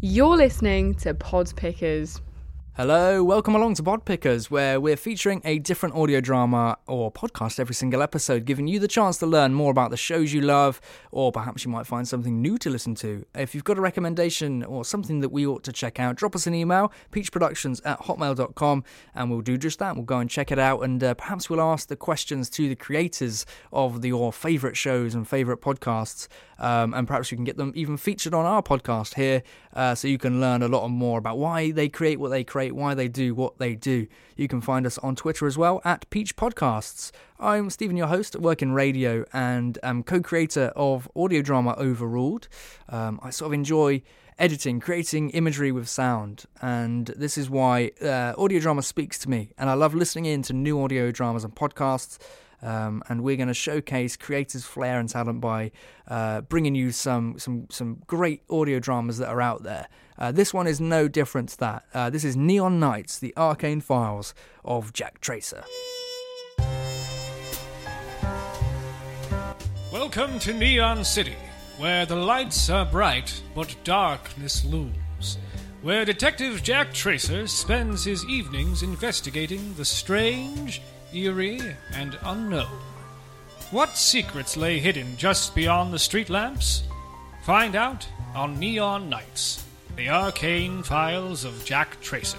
You're listening to Pod Pickers. Hello, welcome along to Pod Pickers, where we're featuring a different audio drama or podcast every single episode, giving you the chance to learn more about the shows you love, or perhaps you might find something new to listen to. If you've got a recommendation or something that we ought to check out, drop us an email, peachproductions at hotmail.com, and we'll do just that. We'll go and check it out, and uh, perhaps we'll ask the questions to the creators of the, your favourite shows and favourite podcasts, um, and perhaps we can get them even featured on our podcast here, uh, so you can learn a lot more about why they create what they create why they do what they do. You can find us on Twitter as well at Peach Podcasts. I'm Stephen, your host, work in radio and am co creator of audio drama Overruled. Um, I sort of enjoy editing, creating imagery with sound, and this is why uh, audio drama speaks to me. And I love listening in to new audio dramas and podcasts. Um, and we're going to showcase creators' flair and talent by uh, bringing you some some some great audio dramas that are out there. Uh, this one is no different to that. Uh, this is Neon Nights, the arcane files of Jack Tracer. Welcome to Neon City, where the lights are bright but darkness looms. Where Detective Jack Tracer spends his evenings investigating the strange, eerie, and unknown. What secrets lay hidden just beyond the street lamps? Find out on Neon Nights, the arcane files of Jack Tracer.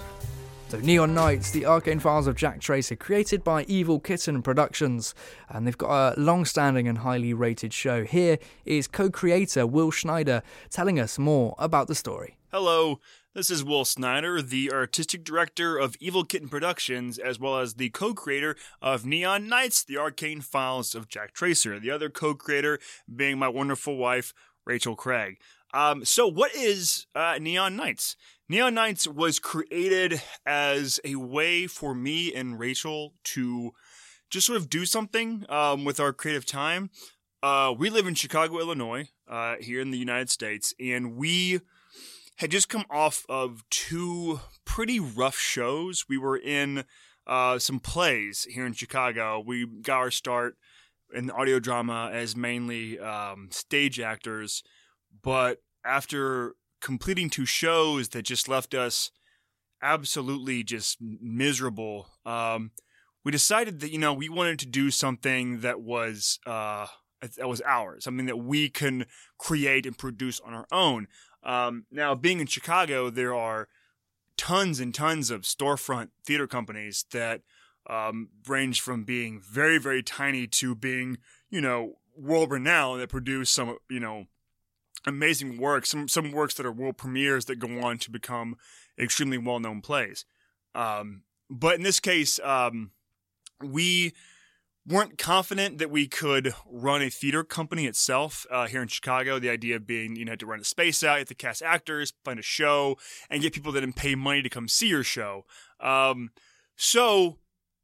So, Neon Nights, the arcane files of Jack Tracer, created by Evil Kitten Productions, and they've got a long standing and highly rated show. Here is co creator Will Snyder telling us more about the story. Hello, this is Will Snyder, the artistic director of Evil Kitten Productions, as well as the co creator of Neon Nights, the arcane files of Jack Tracer. The other co creator being my wonderful wife, Rachel Craig. Um, so, what is uh, Neon Nights? Neon Nights was created as a way for me and Rachel to just sort of do something um, with our creative time. Uh, we live in Chicago, Illinois, uh, here in the United States, and we had just come off of two pretty rough shows. We were in uh, some plays here in Chicago. We got our start in audio drama as mainly um, stage actors, but after completing two shows that just left us absolutely just miserable. Um, we decided that you know we wanted to do something that was uh, that was ours, something that we can create and produce on our own. Um, now, being in Chicago, there are tons and tons of storefront theater companies that um, range from being very very tiny to being you know world renowned that produce some you know amazing works, some some works that are world premieres that go on to become extremely well known plays. Um, but in this case, um, we weren't confident that we could run a theater company itself uh, here in Chicago. The idea of being, you know, to run a space out, you have to cast actors, plan a show, and get people that didn't pay money to come see your show. Um, so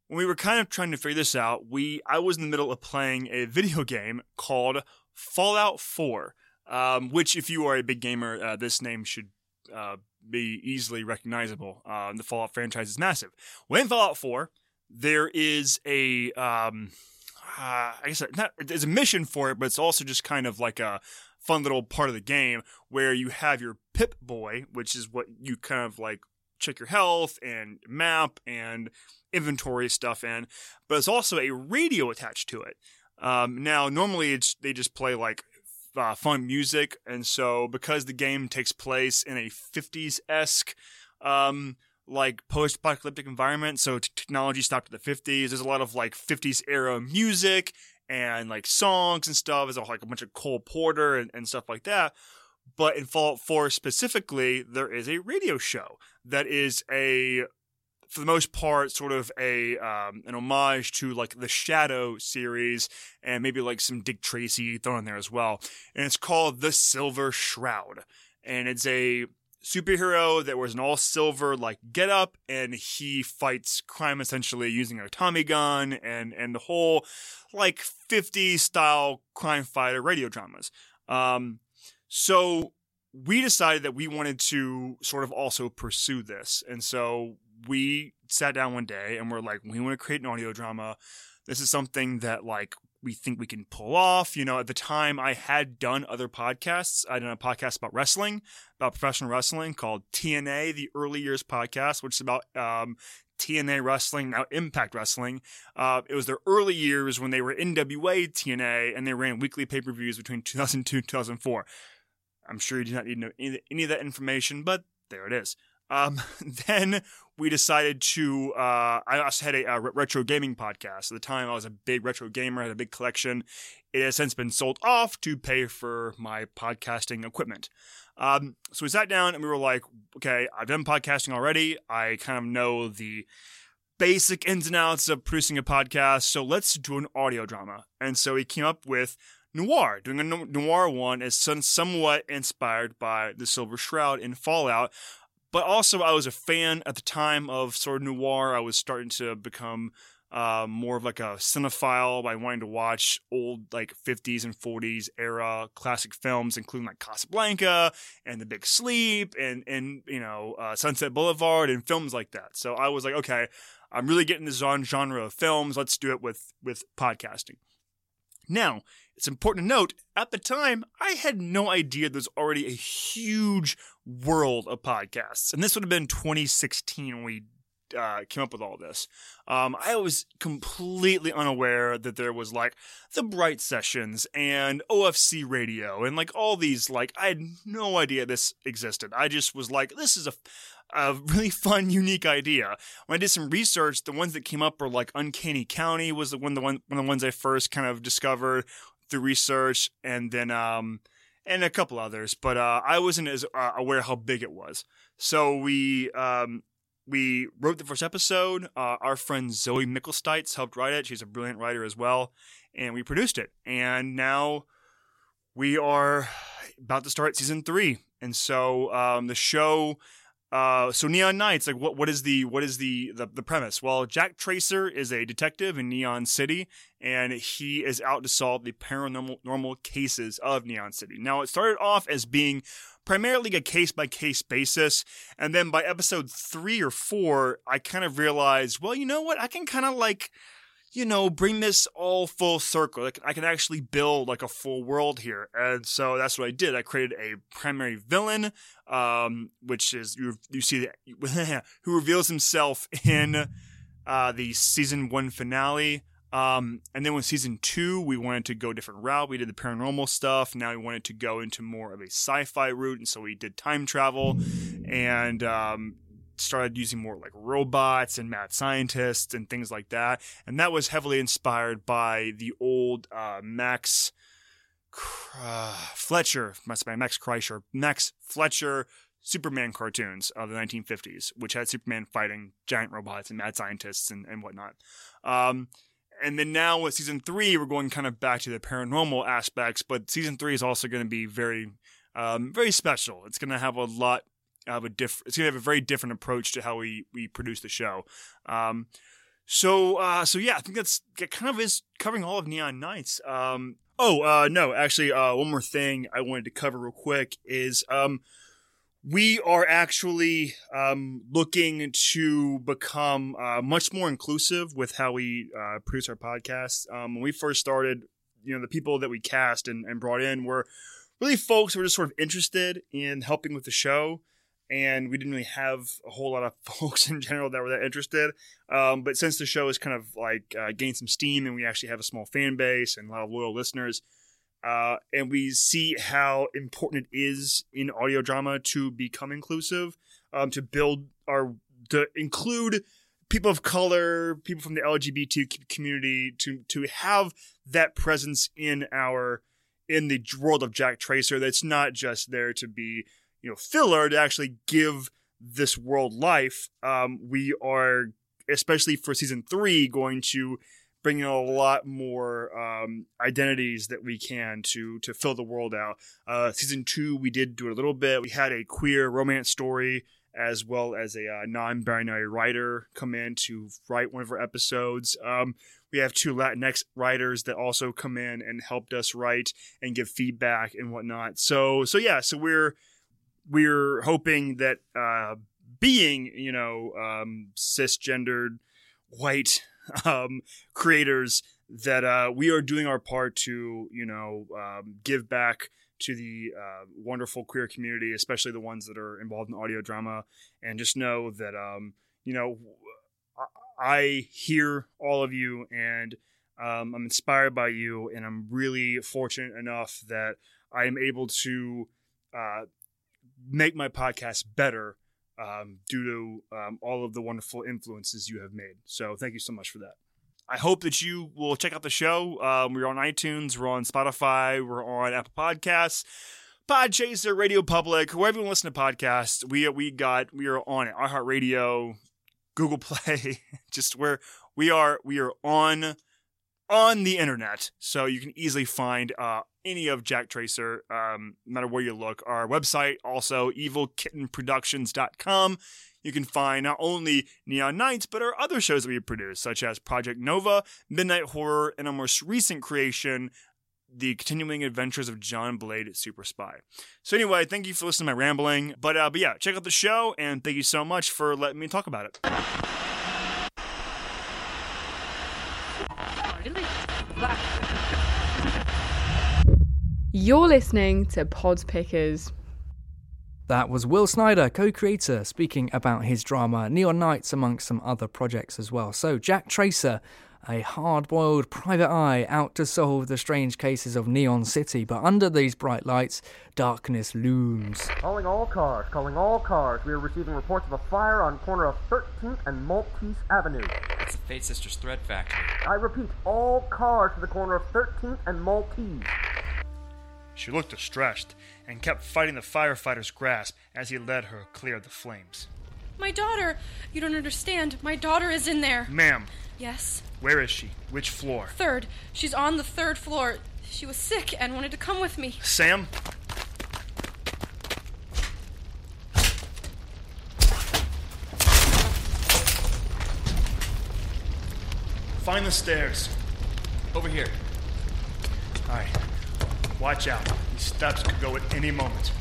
when we were kind of trying to figure this out, we I was in the middle of playing a video game called Fallout 4 um, which, if you are a big gamer, uh, this name should uh, be easily recognizable. Uh, the Fallout franchise is massive. When Fallout 4, there is a, um, uh, I guess not, there's a mission for it, but it's also just kind of like a fun little part of the game where you have your Pip Boy, which is what you kind of like check your health and map and inventory stuff in, but it's also a radio attached to it. Um, now, normally it's they just play like uh, fun music, and so because the game takes place in a 50s esque, um, like post apocalyptic environment, so t- technology stopped at the 50s. There's a lot of like 50s era music and like songs and stuff. There's like a bunch of Cole Porter and, and stuff like that. But in Fallout 4 specifically, there is a radio show that is a for the most part, sort of a um, an homage to like the Shadow series and maybe like some Dick Tracy thrown in there as well. And it's called The Silver Shroud, and it's a superhero that wears an all silver like get up and he fights crime essentially using a Tommy gun and and the whole like 50 style crime fighter radio dramas. Um, so we decided that we wanted to sort of also pursue this. And so we sat down one day and we're like, we want to create an audio drama. This is something that like we think we can pull off. You know, at the time I had done other podcasts. I done a podcast about wrestling, about professional wrestling called TNA, the Early Years Podcast, which is about um, TNA Wrestling, now Impact Wrestling. Uh, it was their early years when they were NWA TNA and they ran weekly pay per views between 2002 and 2004. I'm sure you do not need to know any of that information, but there it is. Um, then we decided to. Uh, I also had a, a, retro gaming podcast. At the time, I was a big retro gamer, had a big collection. It has since been sold off to pay for my podcasting equipment. Um, so we sat down and we were like, okay, I've done podcasting already. I kind of know the basic ins and outs of producing a podcast. So let's do an audio drama. And so we came up with noir. Doing a noir one is somewhat inspired by The Silver Shroud in Fallout. But also, I was a fan at the time of sort of noir. I was starting to become uh, more of like a cinephile by wanting to watch old like 50s and 40s era classic films, including like Casablanca and The Big Sleep and and you know uh, Sunset Boulevard and films like that. So I was like, okay, I'm really getting this genre of films. Let's do it with with podcasting. Now, it's important to note, at the time, I had no idea there's already a huge world of podcasts. And this would have been 2016 when we uh, came up with all this. Um, I was completely unaware that there was like the Bright Sessions and OFC Radio and like all these. Like, I had no idea this existed. I just was like, this is a, a really fun, unique idea. When I did some research, the ones that came up were like Uncanny County was the one, the one, one of the ones I first kind of discovered through research, and then um, and a couple others. But uh, I wasn't as uh, aware how big it was. So we um, we wrote the first episode. Uh, our friend Zoe Mickelstites helped write it. She's a brilliant writer as well, and we produced it. And now we are about to start season three. And so um, the show uh, so Neon Nights, like what what is the what is the, the the premise? Well, Jack Tracer is a detective in Neon City, and he is out to solve the paranormal normal cases of Neon City. Now, it started off as being primarily a case by case basis, and then by episode three or four, I kind of realized, well, you know what? I can kind of like you know, bring this all full circle. Like I can actually build like a full world here. And so that's what I did. I created a primary villain, um, which is you, you see who reveals himself in uh, the season one finale. Um, and then with season two, we wanted to go a different route. We did the paranormal stuff. Now we wanted to go into more of a sci-fi route, and so we did time travel and um, started using more like robots and mad scientists and things like that. And that was heavily inspired by the old uh, Max uh, Fletcher, must be Max Fleischer, Max Fletcher Superman cartoons of the 1950s, which had Superman fighting giant robots and mad scientists and, and whatnot. Um, and then now with season three, we're going kind of back to the paranormal aspects, but season three is also going to be very, um, very special. It's going to have a lot have a diff- it's gonna have a very different approach to how we we produce the show. Um, so uh, so yeah, I think that's that kind of is covering all of Neon Nights. Um, oh uh, no, actually, uh, one more thing I wanted to cover real quick is um, we are actually um, looking to become uh, much more inclusive with how we uh, produce our podcasts. Um, when we first started, you know, the people that we cast and, and brought in were really folks who were just sort of interested in helping with the show and we didn't really have a whole lot of folks in general that were that interested. Um, but since the show has kind of like uh, gained some steam and we actually have a small fan base and a lot of loyal listeners, uh, and we see how important it is in audio drama to become inclusive, um, to build our to include people of color, people from the LGBT community, to to have that presence in our in the world of Jack Tracer. That's not just there to be you know filler to actually give this world life. Um, we are especially for season three going to bring in a lot more um, identities that we can to to fill the world out. Uh, season two, we did do a little bit. We had a queer romance story as well as a uh, non-binary writer come in to write one of our episodes. Um, we have two Latinx writers that also come in and helped us write and give feedback and whatnot. So so yeah, so we're we're hoping that uh, being, you know, um, cisgendered white um, creators, that uh, we are doing our part to, you know, um, give back to the uh, wonderful queer community, especially the ones that are involved in audio drama, and just know that, um, you know, I hear all of you and um, I'm inspired by you, and I'm really fortunate enough that I am able to uh, make my podcast better um, due to um, all of the wonderful influences you have made. So thank you so much for that. I hope that you will check out the show. Um, we're on iTunes, we're on Spotify, we're on Apple Podcasts, Podchaser, Radio Public, wherever you listen to podcasts. We we got we are on it. iHeartRadio, Google Play, just where we are we are on on the internet, so you can easily find uh, any of Jack Tracer, um, no matter where you look. Our website also evilkittenproductions.com. You can find not only Neon Nights, but our other shows that we produce, such as Project Nova, Midnight Horror, and our most recent creation, The Continuing Adventures of John Blade Super Spy. So anyway, thank you for listening to my rambling. But uh, but yeah, check out the show, and thank you so much for letting me talk about it. You're listening to Pod Pickers. That was Will Snyder, co creator, speaking about his drama Neon Nights, amongst some other projects as well. So, Jack Tracer, a hard boiled private eye out to solve the strange cases of Neon City, but under these bright lights, darkness looms. Calling all cars, calling all cars. We are receiving reports of a fire on corner of 13th and Maltese Avenue. It's the Fate Sisters Thread Factory. I repeat, all cars to the corner of 13th and Maltese. She looked distressed and kept fighting the firefighter's grasp as he led her clear of the flames. My daughter! You don't understand. My daughter is in there. Ma'am, Yes. where is she? Which floor? Third. She's on the third floor. She was sick and wanted to come with me. Sam? Find the stairs. Over here. Watch out. These steps could go at any moment.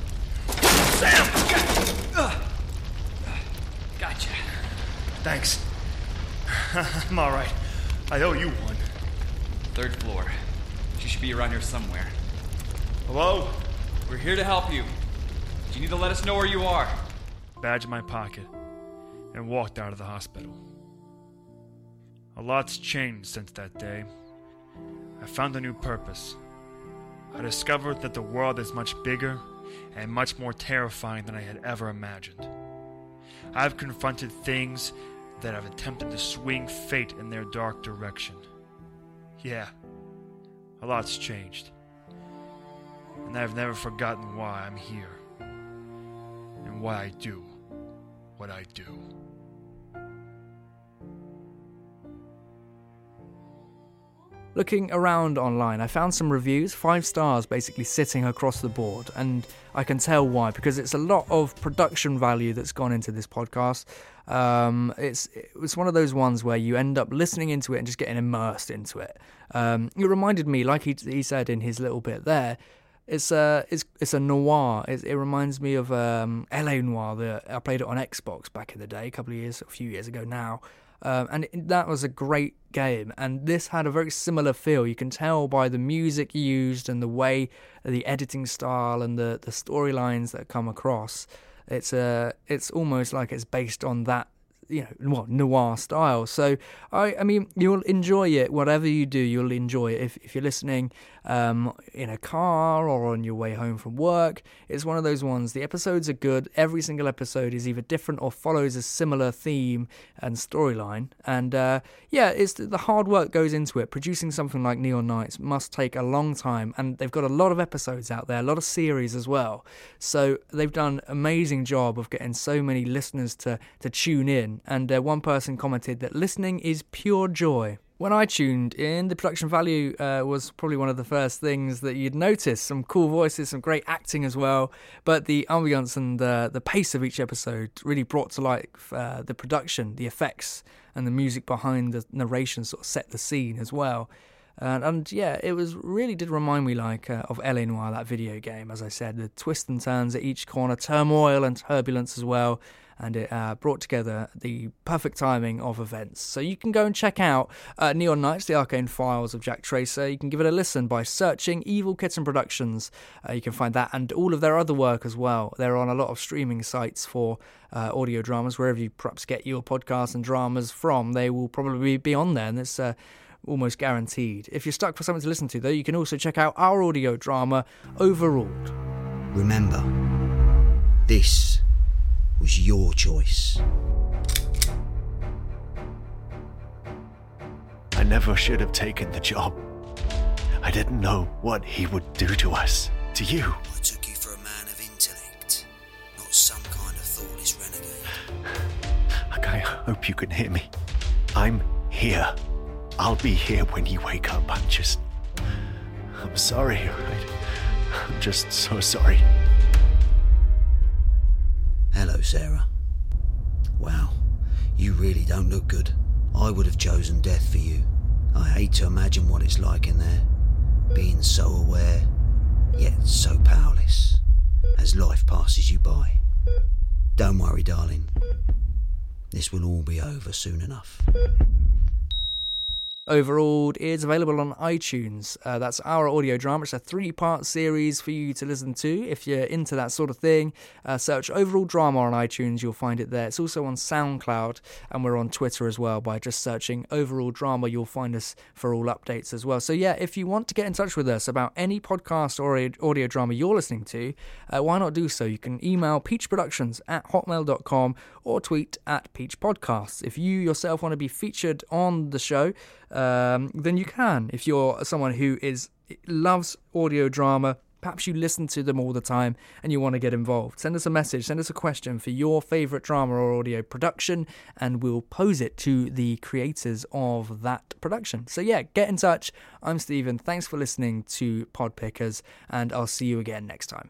Sam! Gotcha. Thanks. I'm all right. I owe you one. Third floor. She should be around here somewhere. Hello? We're here to help you. But you need to let us know where you are. Badge in my pocket and walked out of the hospital. A lot's changed since that day. I found a new purpose. I discovered that the world is much bigger and much more terrifying than I had ever imagined. I've confronted things that have attempted to swing fate in their dark direction. Yeah, a lot's changed. And I've never forgotten why I'm here and why I do what I do. Looking around online, I found some reviews, five stars basically sitting across the board, and I can tell why because it's a lot of production value that's gone into this podcast. Um, it's it's one of those ones where you end up listening into it and just getting immersed into it. Um, it reminded me, like he he said in his little bit there, it's a it's it's a noir. It, it reminds me of um, LA Noire. The, I played it on Xbox back in the day, a couple of years, a few years ago now. Um, and it, that was a great game. And this had a very similar feel. You can tell by the music used and the way, the editing style and the, the storylines that come across. It's a, it's almost like it's based on that, you know, what noir style. So I, I mean, you'll enjoy it. Whatever you do, you'll enjoy it. If if you're listening um, in a car or on your way home from work, it's one of those ones. The episodes are good. Every single episode is either different or follows a similar theme and storyline. And uh, yeah, it's the hard work goes into it. Producing something like Neon Nights must take a long time, and they've got a lot of episodes out there, a lot of series as well. So they've done amazing job of getting so many listeners to to tune in. And uh, one person commented that listening is pure joy. When I tuned in, the production value uh, was probably one of the first things that you'd notice. Some cool voices, some great acting as well, but the ambience and the, the pace of each episode really brought to life uh, the production, the effects, and the music behind the narration sort of set the scene as well. And, and yeah, it was really did remind me like uh, of LA Noire, that video game. As I said, the twists and turns at each corner, turmoil and turbulence as well. And it uh, brought together the perfect timing of events. So you can go and check out uh, Neon Nights, the Arcane Files of Jack Tracer. You can give it a listen by searching Evil Kitten Productions. Uh, you can find that and all of their other work as well. They're on a lot of streaming sites for uh, audio dramas, wherever you perhaps get your podcasts and dramas from. They will probably be on there, and it's uh, almost guaranteed. If you're stuck for something to listen to, though, you can also check out our audio drama, Overruled. Remember, this was your choice. I never should have taken the job. I didn't know what he would do to us, to you. I took you for a man of intellect, not some kind of thoughtless renegade. Like, I hope you can hear me. I'm here. I'll be here when you wake up. I'm just. I'm sorry. I, I'm just so sorry. Sarah. Wow, you really don't look good. I would have chosen death for you. I hate to imagine what it's like in there, being so aware, yet so powerless, as life passes you by. Don't worry, darling. This will all be over soon enough. Overruled is available on iTunes. Uh, that's our audio drama. It's a three part series for you to listen to if you're into that sort of thing. Uh, search Overruled Drama on iTunes, you'll find it there. It's also on SoundCloud, and we're on Twitter as well by just searching Overruled Drama. You'll find us for all updates as well. So, yeah, if you want to get in touch with us about any podcast or audio drama you're listening to, uh, why not do so? You can email peachproductions at hotmail.com or tweet at peachpodcasts. If you yourself want to be featured on the show, um, then you can. If you're someone who is loves audio drama, perhaps you listen to them all the time and you want to get involved, send us a message, send us a question for your favorite drama or audio production, and we'll pose it to the creators of that production. So, yeah, get in touch. I'm Stephen. Thanks for listening to Pod Pickers, and I'll see you again next time.